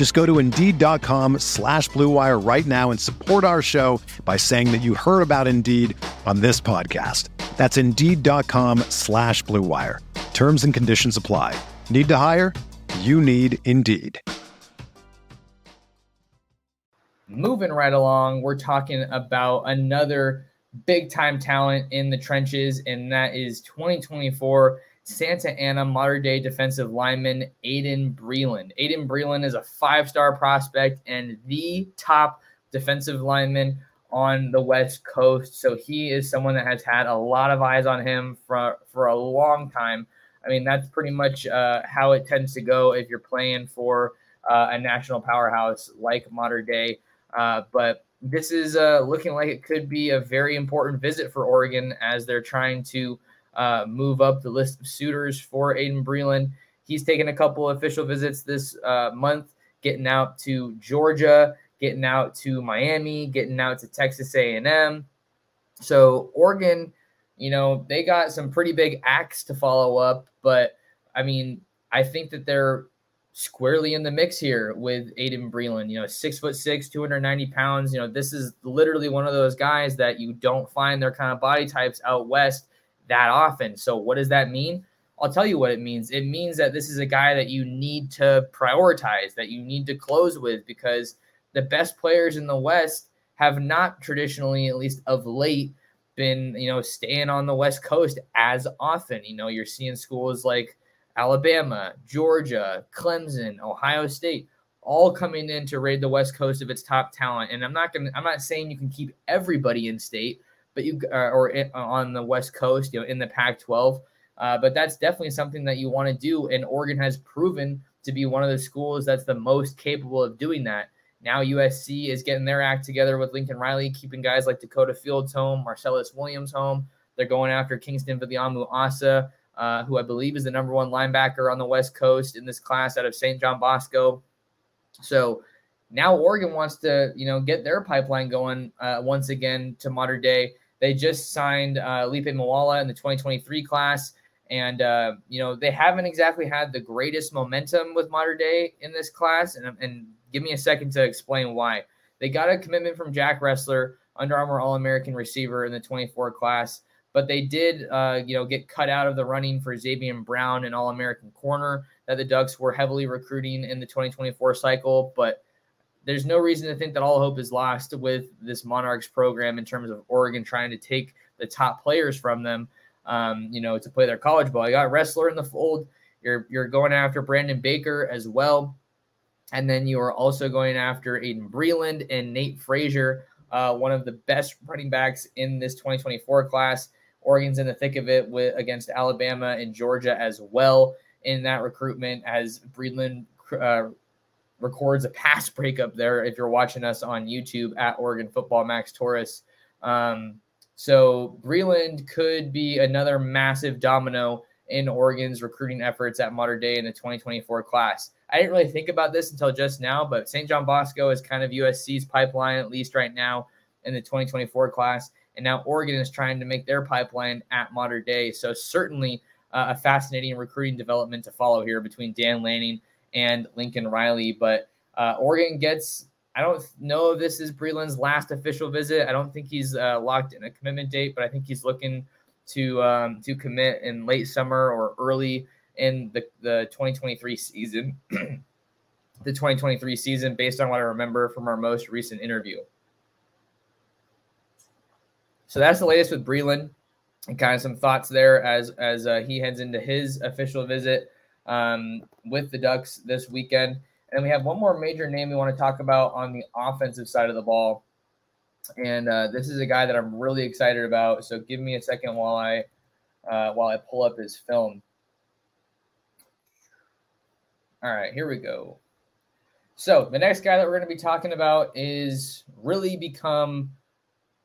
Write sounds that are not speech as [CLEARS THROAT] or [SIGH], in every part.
Just go to Indeed.com slash BlueWire right now and support our show by saying that you heard about Indeed on this podcast. That's Indeed.com slash BlueWire. Terms and conditions apply. Need to hire? You need Indeed. Moving right along, we're talking about another big time talent in the trenches, and that is 2024 Santa Ana Mater Dei defensive lineman Aydin Breland. Aydin Breland is a five star prospect and the top defensive lineman on the West Coast. So he is someone that has had a lot of eyes on him for, for a long time. I mean, that's pretty much uh, how it tends to go if you're playing for uh, a national powerhouse like Mater Dei. Uh, but this is uh, looking like it could be a very important visit for Oregon as they're trying to uh, move up the list of suitors for Aydin Breland. He's taken a couple official visits this uh, month, getting out to Georgia, getting out to Miami, getting out to Texas A&M. So Oregon, you know, they got some pretty big acts to follow up, but I mean, I think that they're squarely in the mix here with Aydin Breland. You know, six foot six, 290 pounds. You know, this is literally one of those guys that you don't find their kind of body types out west that often. So, what does that mean? I'll tell you what it means. It means that this is a guy that you need to prioritize, that you need to close with, because the best players in the West have not traditionally, at least of late, been, you know, staying on the West Coast as often. You know, you're seeing schools like Alabama, Georgia, Clemson, Ohio State, all coming in to raid the West Coast of its top talent. And I'm not to, I'm not saying you can keep everybody in state, but you uh, or in, on the West Coast, you know, in the Pac-12. Uh, but that's definitely something that you want to do, and Oregon has proven to be one of the schools that's the most capable of doing that. Now USC is getting their act together with Lincoln Riley, keeping guys like Dakota Fields home, Marcellus Williams home. They're going after Kingston Viliamu Asa, uh, who I believe is the number one linebacker on the West Coast in this class out of St. John Bosco. So now Oregon wants to, you know, get their pipeline going uh, once again to Mater Dei. They just signed uh, Lipe Moala in the 2023 class. And, uh, you know, they haven't exactly had the greatest momentum with Mater Dei in this class. And, and give me a second to explain why. They got a commitment from Jack Wrestler, Under Armour All American receiver in the 24 class. But they did, uh, you know, get cut out of the running for Xavier Brown and All American corner that the Ducks were heavily recruiting in the 2024 cycle. But there's no reason to think that all hope is lost with this Monarchs program in terms of Oregon trying to take the top players from them, um, you know, to play their college ball. You got wrestler in the fold. You're you're going after Brandon Baker as well, and then you are also going after Aydin Breland and Nate Frazier, uh, one of the best running backs in this 2024 class. Oregon's in the thick of it with against Alabama and Georgia as well in that recruitment as Breland uh, records a pass [LAUGHS] breakup there if you're watching us on YouTube at Oregon Football Max Torres. Um, so Breland could be another massive domino in Oregon's recruiting efforts at Mater Dei in the 2024 class. I didn't really think about this until just now, but St. John Bosco is kind of USC's pipeline, at least right now in the 2024 class. And now Oregon is trying to make their pipeline at Mater Dei. So certainly uh, a fascinating recruiting development to follow here between Dan Lanning and Lincoln Riley. But uh, Oregon gets, I don't know if this is Breland's last official visit. I don't think he's uh, locked in a commitment date, but I think he's looking to um, to commit in late summer or early in the, the 2023 season. [CLEARS THROAT] the 2023 season, based on what I remember from our most recent interview. So that's the latest with Breland. and kind of some thoughts there as as uh, he heads into his official visit um, with the Ducks this weekend. And we have one more major name we want to talk about on the offensive side of the ball. And uh, this is a guy that I'm really excited about. So give me a second while I uh, while I pull up his film. All right, here we go. So the next guy that we're going to be talking about is really become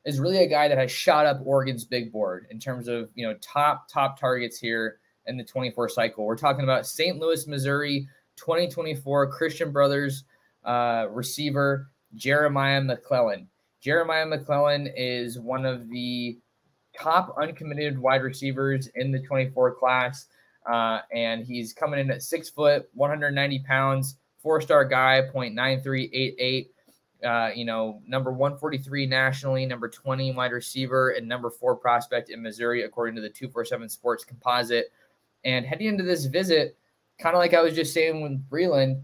is really a guy that has shot up Oregon's big board in terms of you know top top targets here in the 24 cycle. We're talking about St. Louis, Missouri, 2024 Christian Brothers uh, receiver Jeremiah McClellan. Jeremiah McClellan is one of the top uncommitted wide receivers in the 24 class. Uh, and he's coming in at six foot, 190 pounds, four star guy, 0.9388. Uh, you know, number 143 nationally, number 20 wide receiver, and number four prospect in Missouri, according to the 247 Sports Composite. And heading into this visit, kind of like I was just saying with Breland,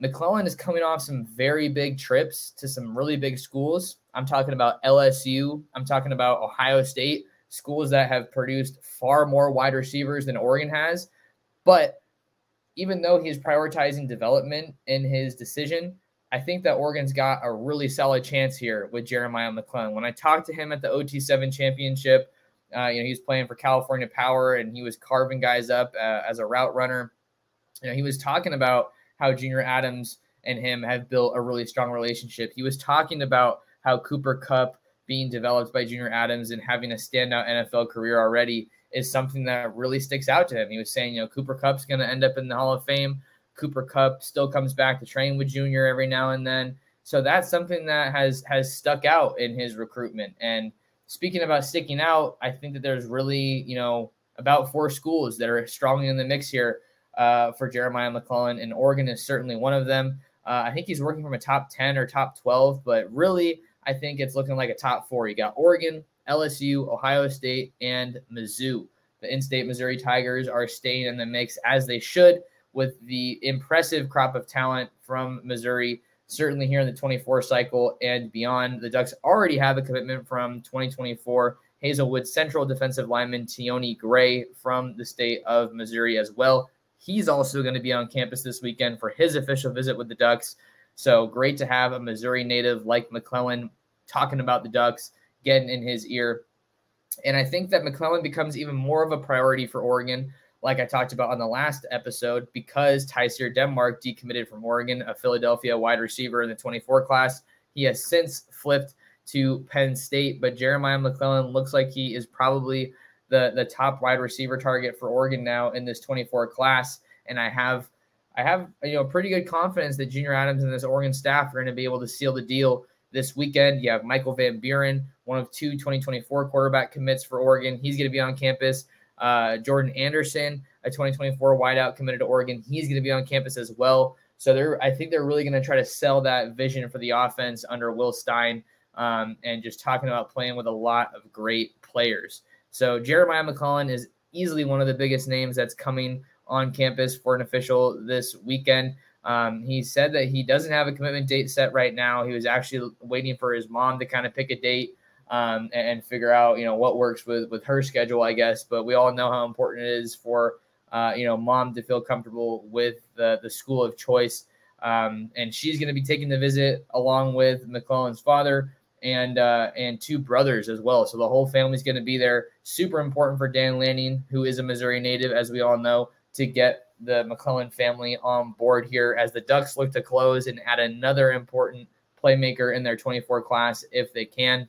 McClellan is coming off some very big trips to some really big schools. I'm talking about LSU. I'm talking about Ohio State, schools that have produced far more wide receivers than Oregon has. But even though he's prioritizing development in his decision, I think that Oregon's got a really solid chance here with Jeremiah McClellan. When I talked to him at the OT7 championship, uh, you know, he was playing for California Power and he was carving guys up uh, as a route runner. You know, he was talking about how Junior Adams and him have built a really strong relationship. He was talking about how Cooper Kupp being developed by Junior Adams and having a standout NFL career already is something that really sticks out to him. He was saying, you know, Cooper Kupp's going to end up in the Hall of Fame. Cooper Kupp still comes back to train with Junior every now and then. So that's something that has has stuck out in his recruitment. And speaking about sticking out, I think that there's really, you know, about four schools that are strongly in the mix here uh, for Jeremiah McClellan, and Oregon is certainly one of them. Uh, I think he's working from a top 10 or top 12, but really, I think it's looking like a top four. You got Oregon, LSU, Ohio State, and Mizzou. The in state Missouri Tigers are staying in the mix as they should with the impressive crop of talent from Missouri, certainly here in the 24 cycle and beyond. The Ducks already have a commitment from 2024 Hazelwood Central defensive lineman Tioni Gray from the state of Missouri as well. He's also going to be on campus this weekend for his official visit with the Ducks. So great to have a Missouri native like McClellan talking about the Ducks, getting in his ear. And I think that McClellan becomes even more of a priority for Oregon, like I talked about on the last episode, because Tyseer Denmark decommitted from Oregon, a Philadelphia wide receiver in the 24 class. He has since flipped to Penn State, but Jeremiah McClellan looks like he is probably the the top wide receiver target for Oregon now in this 24 class, and I have I have you know pretty good confidence that Junior Adams and this Oregon staff are going to be able to seal the deal this weekend. You have Michael Van Buren, one of two 2024 quarterback commits for Oregon. He's going to be on campus. Uh, Jordan Anderson, a 2024 wideout committed to Oregon. He's going to be on campus as well. So they're, I think they're really going to try to sell that vision for the offense under Will Stein, um, and just talking about playing with a lot of great players. So Jeremiah McClellan is easily one of the biggest names that's coming on campus for an official this weekend. Um, he said that he doesn't have a commitment date set right now. He was actually waiting for his mom to kind of pick a date um, and, and, figure out, you know, what works with with her schedule, I guess. But we all know how important it is for, uh, you know, mom to feel comfortable with the the school of choice. Um, and she's going to be taking the visit along with McClellan's father and uh, and two brothers as well. So the whole family's going to be there. Super important for Dan Lanning, who is a Missouri native, as we all know, to get the McClellan family on board here as the Ducks look to close and add another important playmaker in their 24 class if they can.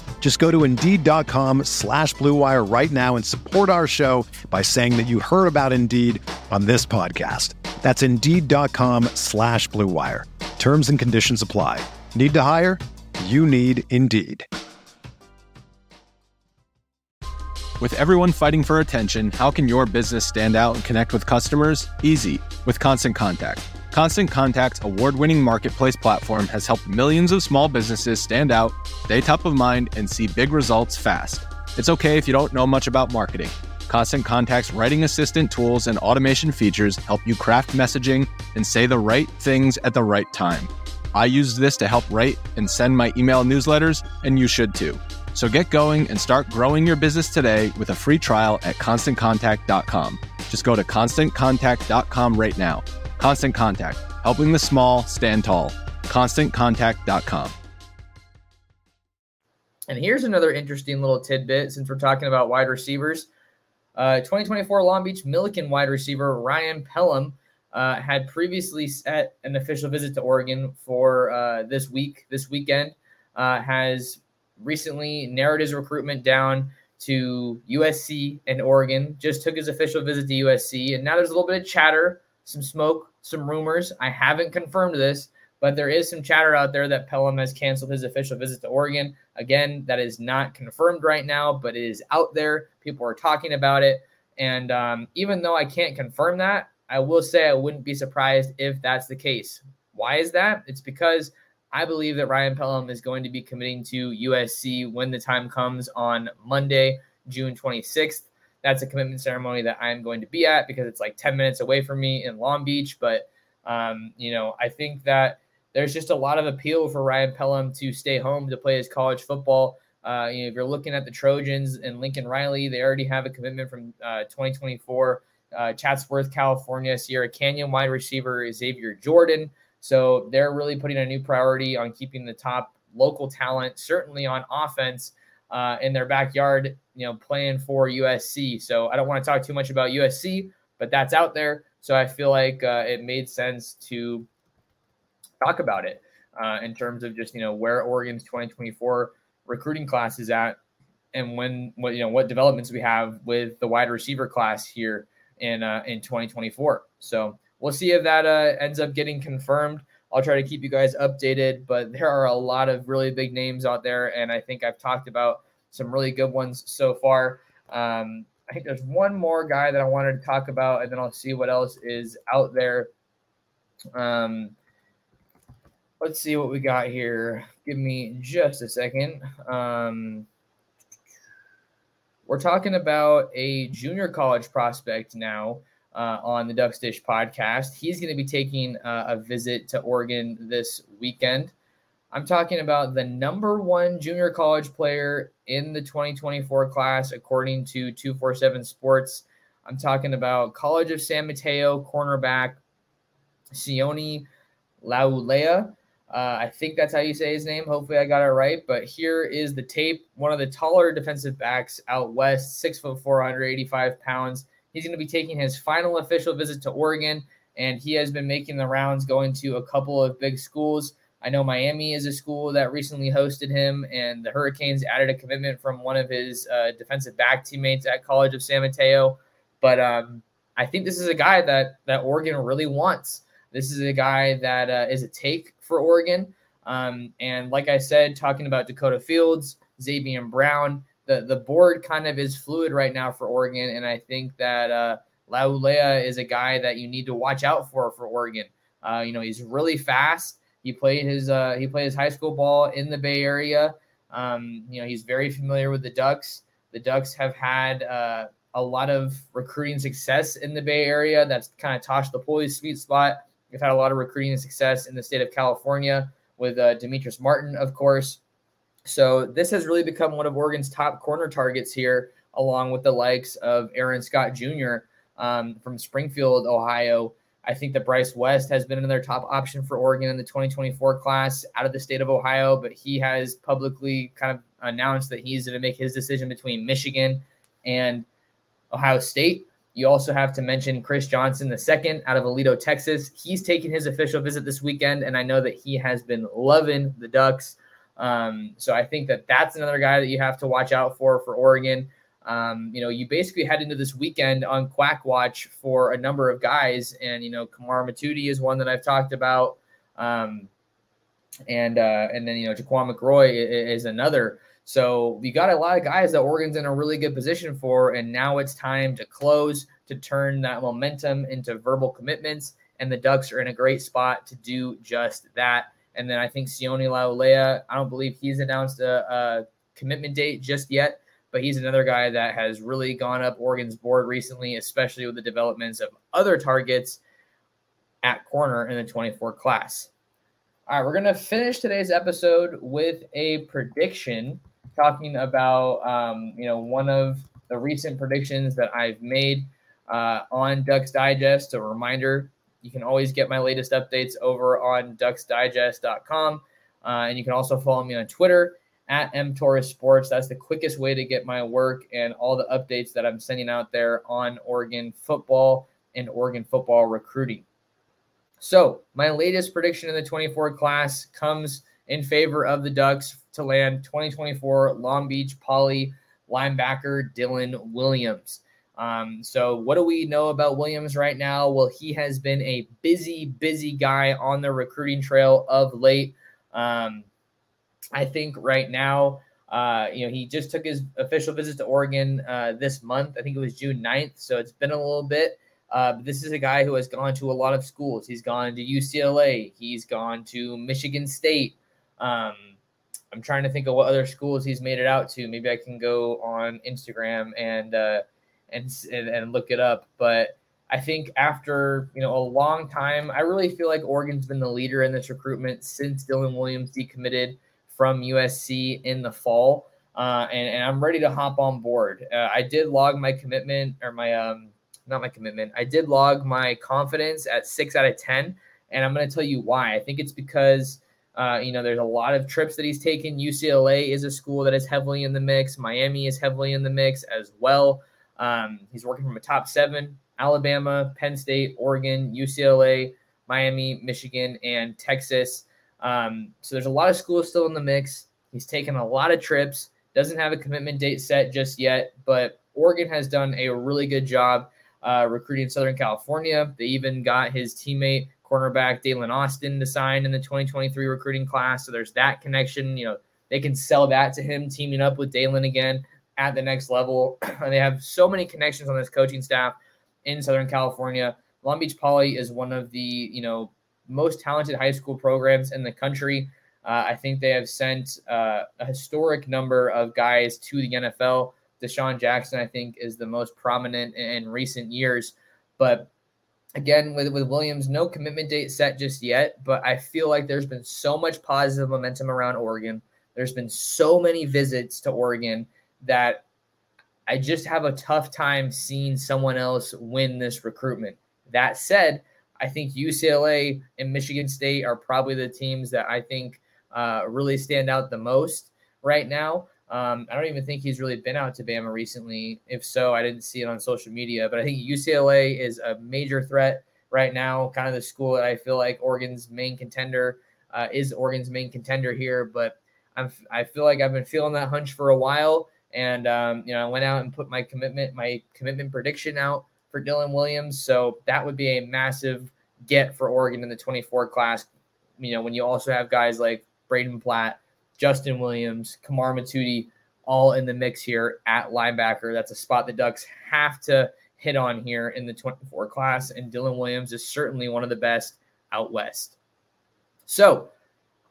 Just go to Indeed.com slash BlueWire right now and support our show by saying that you heard about Indeed on this podcast. That's Indeed.com slash BlueWire. Terms and conditions apply. Need to hire? You need Indeed. With everyone fighting for attention, how can your business stand out and connect with customers? Easy, with Constant Contact. Constant Contact's award winning marketplace platform has helped millions of small businesses stand out, stay top of mind, and see big results fast. It's okay if you don't know much about marketing. Constant Contact's writing assistant tools and automation features help you craft messaging and say the right things at the right time. I use this to help write and send my email newsletters, and you should too. So get going and start growing your business today with a free trial at constantcontact.com. Just go to constantcontact.com right now. Constant Contact, helping the small stand tall. ConstantContact.com. And here's another interesting little tidbit since we're talking about wide receivers. Uh, 2024 Long Beach Millikan wide receiver Ryan Pellum uh, had previously set an official visit to Oregon for uh, this week, this weekend. Uh, has recently narrowed his recruitment down to USC and Oregon. Just took his official visit to USC, and now there's a little bit of chatter, some smoke, some rumors. I haven't confirmed this, but there is some chatter out there that Pellum has canceled his official visit to Oregon. Again, that is not confirmed right now, but it is out there. People are talking about it. And um, even though I can't confirm that, I will say I wouldn't be surprised if that's the case. Why is that? It's because I believe that Ryan Pellum is going to be committing to USC when the time comes on Monday, June 26th. That's a commitment ceremony that I'm going to be at because it's like 10 minutes away from me in Long Beach. But, um, you know, I think that there's just a lot of appeal for Ryan Pellum to stay home to play his college football. Uh, you know, if you're looking at the Trojans and Lincoln Riley, they already have a commitment from uh, 2024. Uh, Chatsworth, California, Sierra Canyon wide receiver Xavier Jordan. So they're really putting a new priority on keeping the top local talent, certainly on offense, uh, in their backyard, you know, playing for USC. So I don't want to talk too much about USC, but that's out there. So I feel like uh, it made sense to talk about it uh, in terms of just you know where Oregon's 2024 recruiting class is at, and when what you know what developments we have with the wide receiver class here in uh, in 2024. So we'll see if that uh, ends up getting confirmed. I'll try to keep you guys updated, but there are a lot of really big names out there, and I think I've talked about some really good ones so far. Um, I think there's one more guy that I wanted to talk about, and then I'll see what else is out there. Um, let's see what we got here. Give me just a second. Um, we're talking about a junior college prospect now uh, on the Ducks Dish podcast. He's going to be taking uh, a visit to Oregon this weekend. I'm talking about the number one junior college player in the 2024 class, according to 247 Sports. I'm talking about College of San Mateo cornerback Sione Laulea. Uh, I think that's how you say his name. Hopefully, I got it right. But here is the tape. One of the taller defensive backs out west, six foot four, 185 pounds. He's going to be taking his final official visit to Oregon, and he has been making the rounds, going to a couple of big schools. I know Miami is a school that recently hosted him, and the Hurricanes added a commitment from one of his uh, defensive back teammates at College of San Mateo. But um, I think this is a guy that that Oregon really wants. This is a guy that uh, is a take for Oregon. Um, and like I said, talking about Dakota Fields, Xavier Brown, the the board kind of is fluid right now for Oregon, and I think that uh, Laulea is a guy that you need to watch out for for Oregon. Uh, you know, he's really fast. He played his uh, he played his high school ball in the Bay Area. Um, you know, he's very familiar with the Ducks. The Ducks have had uh, a lot of recruiting success in the Bay Area. That's kind of Tosh the Lupoi's sweet spot. We've had a lot of recruiting success in the state of California with uh, Demetrice Martin, of course. So this has really become one of Oregon's top corner targets here, along with the likes of Aaron Scott Jr. Um, from Springfield, Ohio. I think that Bryce West has been another top option for Oregon in the 2024 class out of the state of Ohio, but he has publicly kind of announced that he's going to make his decision between Michigan and Ohio State. You also have to mention Chris Johnson, the second out of Aledo, Texas. He's taking his official visit this weekend, and I know that he has been loving the Ducks. Um, so I think that that's another guy that you have to watch out for for Oregon. Um, you know, you basically head into this weekend on Quack Watch for a number of guys, and you know, Kamar Mothudi is one that I've talked about, um, and uh, and then you know, Jaquan McRoy is, is another. So we got a lot of guys that Oregon's in a really good position for, and now it's time to close to turn that momentum into verbal commitments. And the Ducks are in a great spot to do just that. And then I think Sione Laulea, I don't believe he's announced a, a commitment date just yet, but he's another guy that has really gone up Oregon's board recently, especially with the developments of other targets at corner in the 24 class. All right, we're going to finish today's episode with a prediction talking about um, you know one of the recent predictions that I've made uh, on Ducks Digest. A reminder: you can always get my latest updates over on DucksDigest.com, uh, and you can also follow me on Twitter at mtorres sports. That's the quickest way to get my work and all the updates that I'm sending out there on Oregon football and Oregon football recruiting. So, my latest prediction in the 24 class comes in favor of the Ducks to land 2024 Long Beach Poly linebacker Dylan Williams. Um, so, what do we know about Williams right now? Well, he has been a busy, busy guy on the recruiting trail of late. Um, I think right now, uh, you know, he just took his official visit to Oregon uh, this month. I think it was June 9th. So, it's been a little bit. Uh, this is a guy who has gone to a lot of schools. He's gone to UCLA. He's gone to Michigan State. Um, I'm trying to think of what other schools he's made it out to. Maybe I can go on Instagram and uh, and, and and look it up. But I think after you know a long time, I really feel like Oregon's been the leader in this recruitment since Dylan Williams decommitted from USC in the fall, uh, and, and I'm ready to hop on board. Uh, I did log my commitment or my um not my commitment. I did log my confidence at six out of ten, and I'm going to tell you why. I think it's because uh, you know, there's a lot of trips that he's taken. UCLA is a school that is heavily in the mix. Miami is heavily in the mix as well. Um, he's working from a top seven Alabama, Penn State, Oregon, UCLA, Miami, Michigan, and Texas. Um, so there's a lot of schools still in the mix. He's taken a lot of trips, doesn't have a commitment date set just yet, but Oregon has done a really good job uh, recruiting Southern California. They even got his teammate cornerback Daylen Austin to sign in the 2023 recruiting class. So there's that connection. You know, they can sell that to him, teaming up with Daylen again at the next level. [CLEARS THROAT] and they have so many connections on this coaching staff in Southern California. Long Beach Poly is one of the, you know, most talented high school programs in the country. Uh, I think they have sent uh, a historic number of guys to the NFL. DeSean Jackson, I think, is the most prominent in recent years. But again with, with williams no commitment date set just yet but i feel like there's been so much positive momentum around oregon there's been so many visits to oregon that i just have a tough time seeing someone else win this recruitment that said i think ucla and michigan state are probably the teams that i think uh, really stand out the most right now um, I don't even think he's really been out to Bama recently. If so, I didn't see it on social media. But I think UCLA is a major threat right now. Kind of the school that I feel like Oregon's main contender uh, is Oregon's main contender here. But I'm I feel like I've been feeling that hunch for a while, and um, you know I went out and put my commitment my commitment prediction out for Dylan Williams. So that would be a massive get for Oregon in the 24 class. You know when you also have guys like Braden Platt Justin Williams, Kamar Mothudi, all in the mix here at linebacker. That's a spot the Ducks have to hit on here in the 24 class, and Dylan Williams is certainly one of the best out west. So,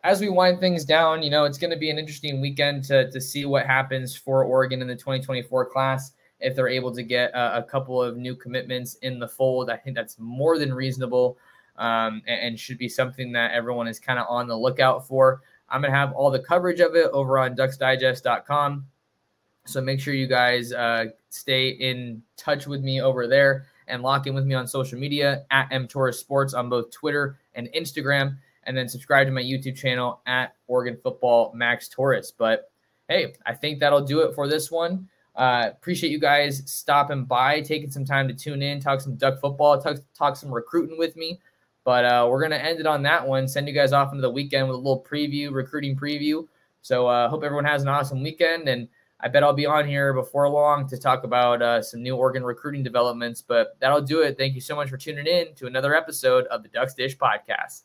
as we wind things down, you know, it's going to be an interesting weekend to, to see what happens for Oregon in the 2024 class. If they're able to get a, a couple of new commitments in the fold, I think that's more than reasonable um, and, and should be something that everyone is kind of on the lookout for. I'm going to have all the coverage of it over on ducksdigest.com. So make sure you guys uh, stay in touch with me over there and lock in with me on social media at mtorres sports on both Twitter and Instagram. And then subscribe to my YouTube channel at Oregon Football Max Torres. But hey, I think that'll do it for this one. Uh, appreciate you guys stopping by, taking some time to tune in, talk some duck football, talk, talk some recruiting with me. But uh, we're going to end it on that one. Send you guys off into the weekend with a little preview, recruiting preview. So uh, hope everyone has an awesome weekend. And I bet I'll be on here before long to talk about uh, some new Oregon recruiting developments. But that'll do it. Thank you so much for tuning in to another episode of the Ducks Dish Podcast.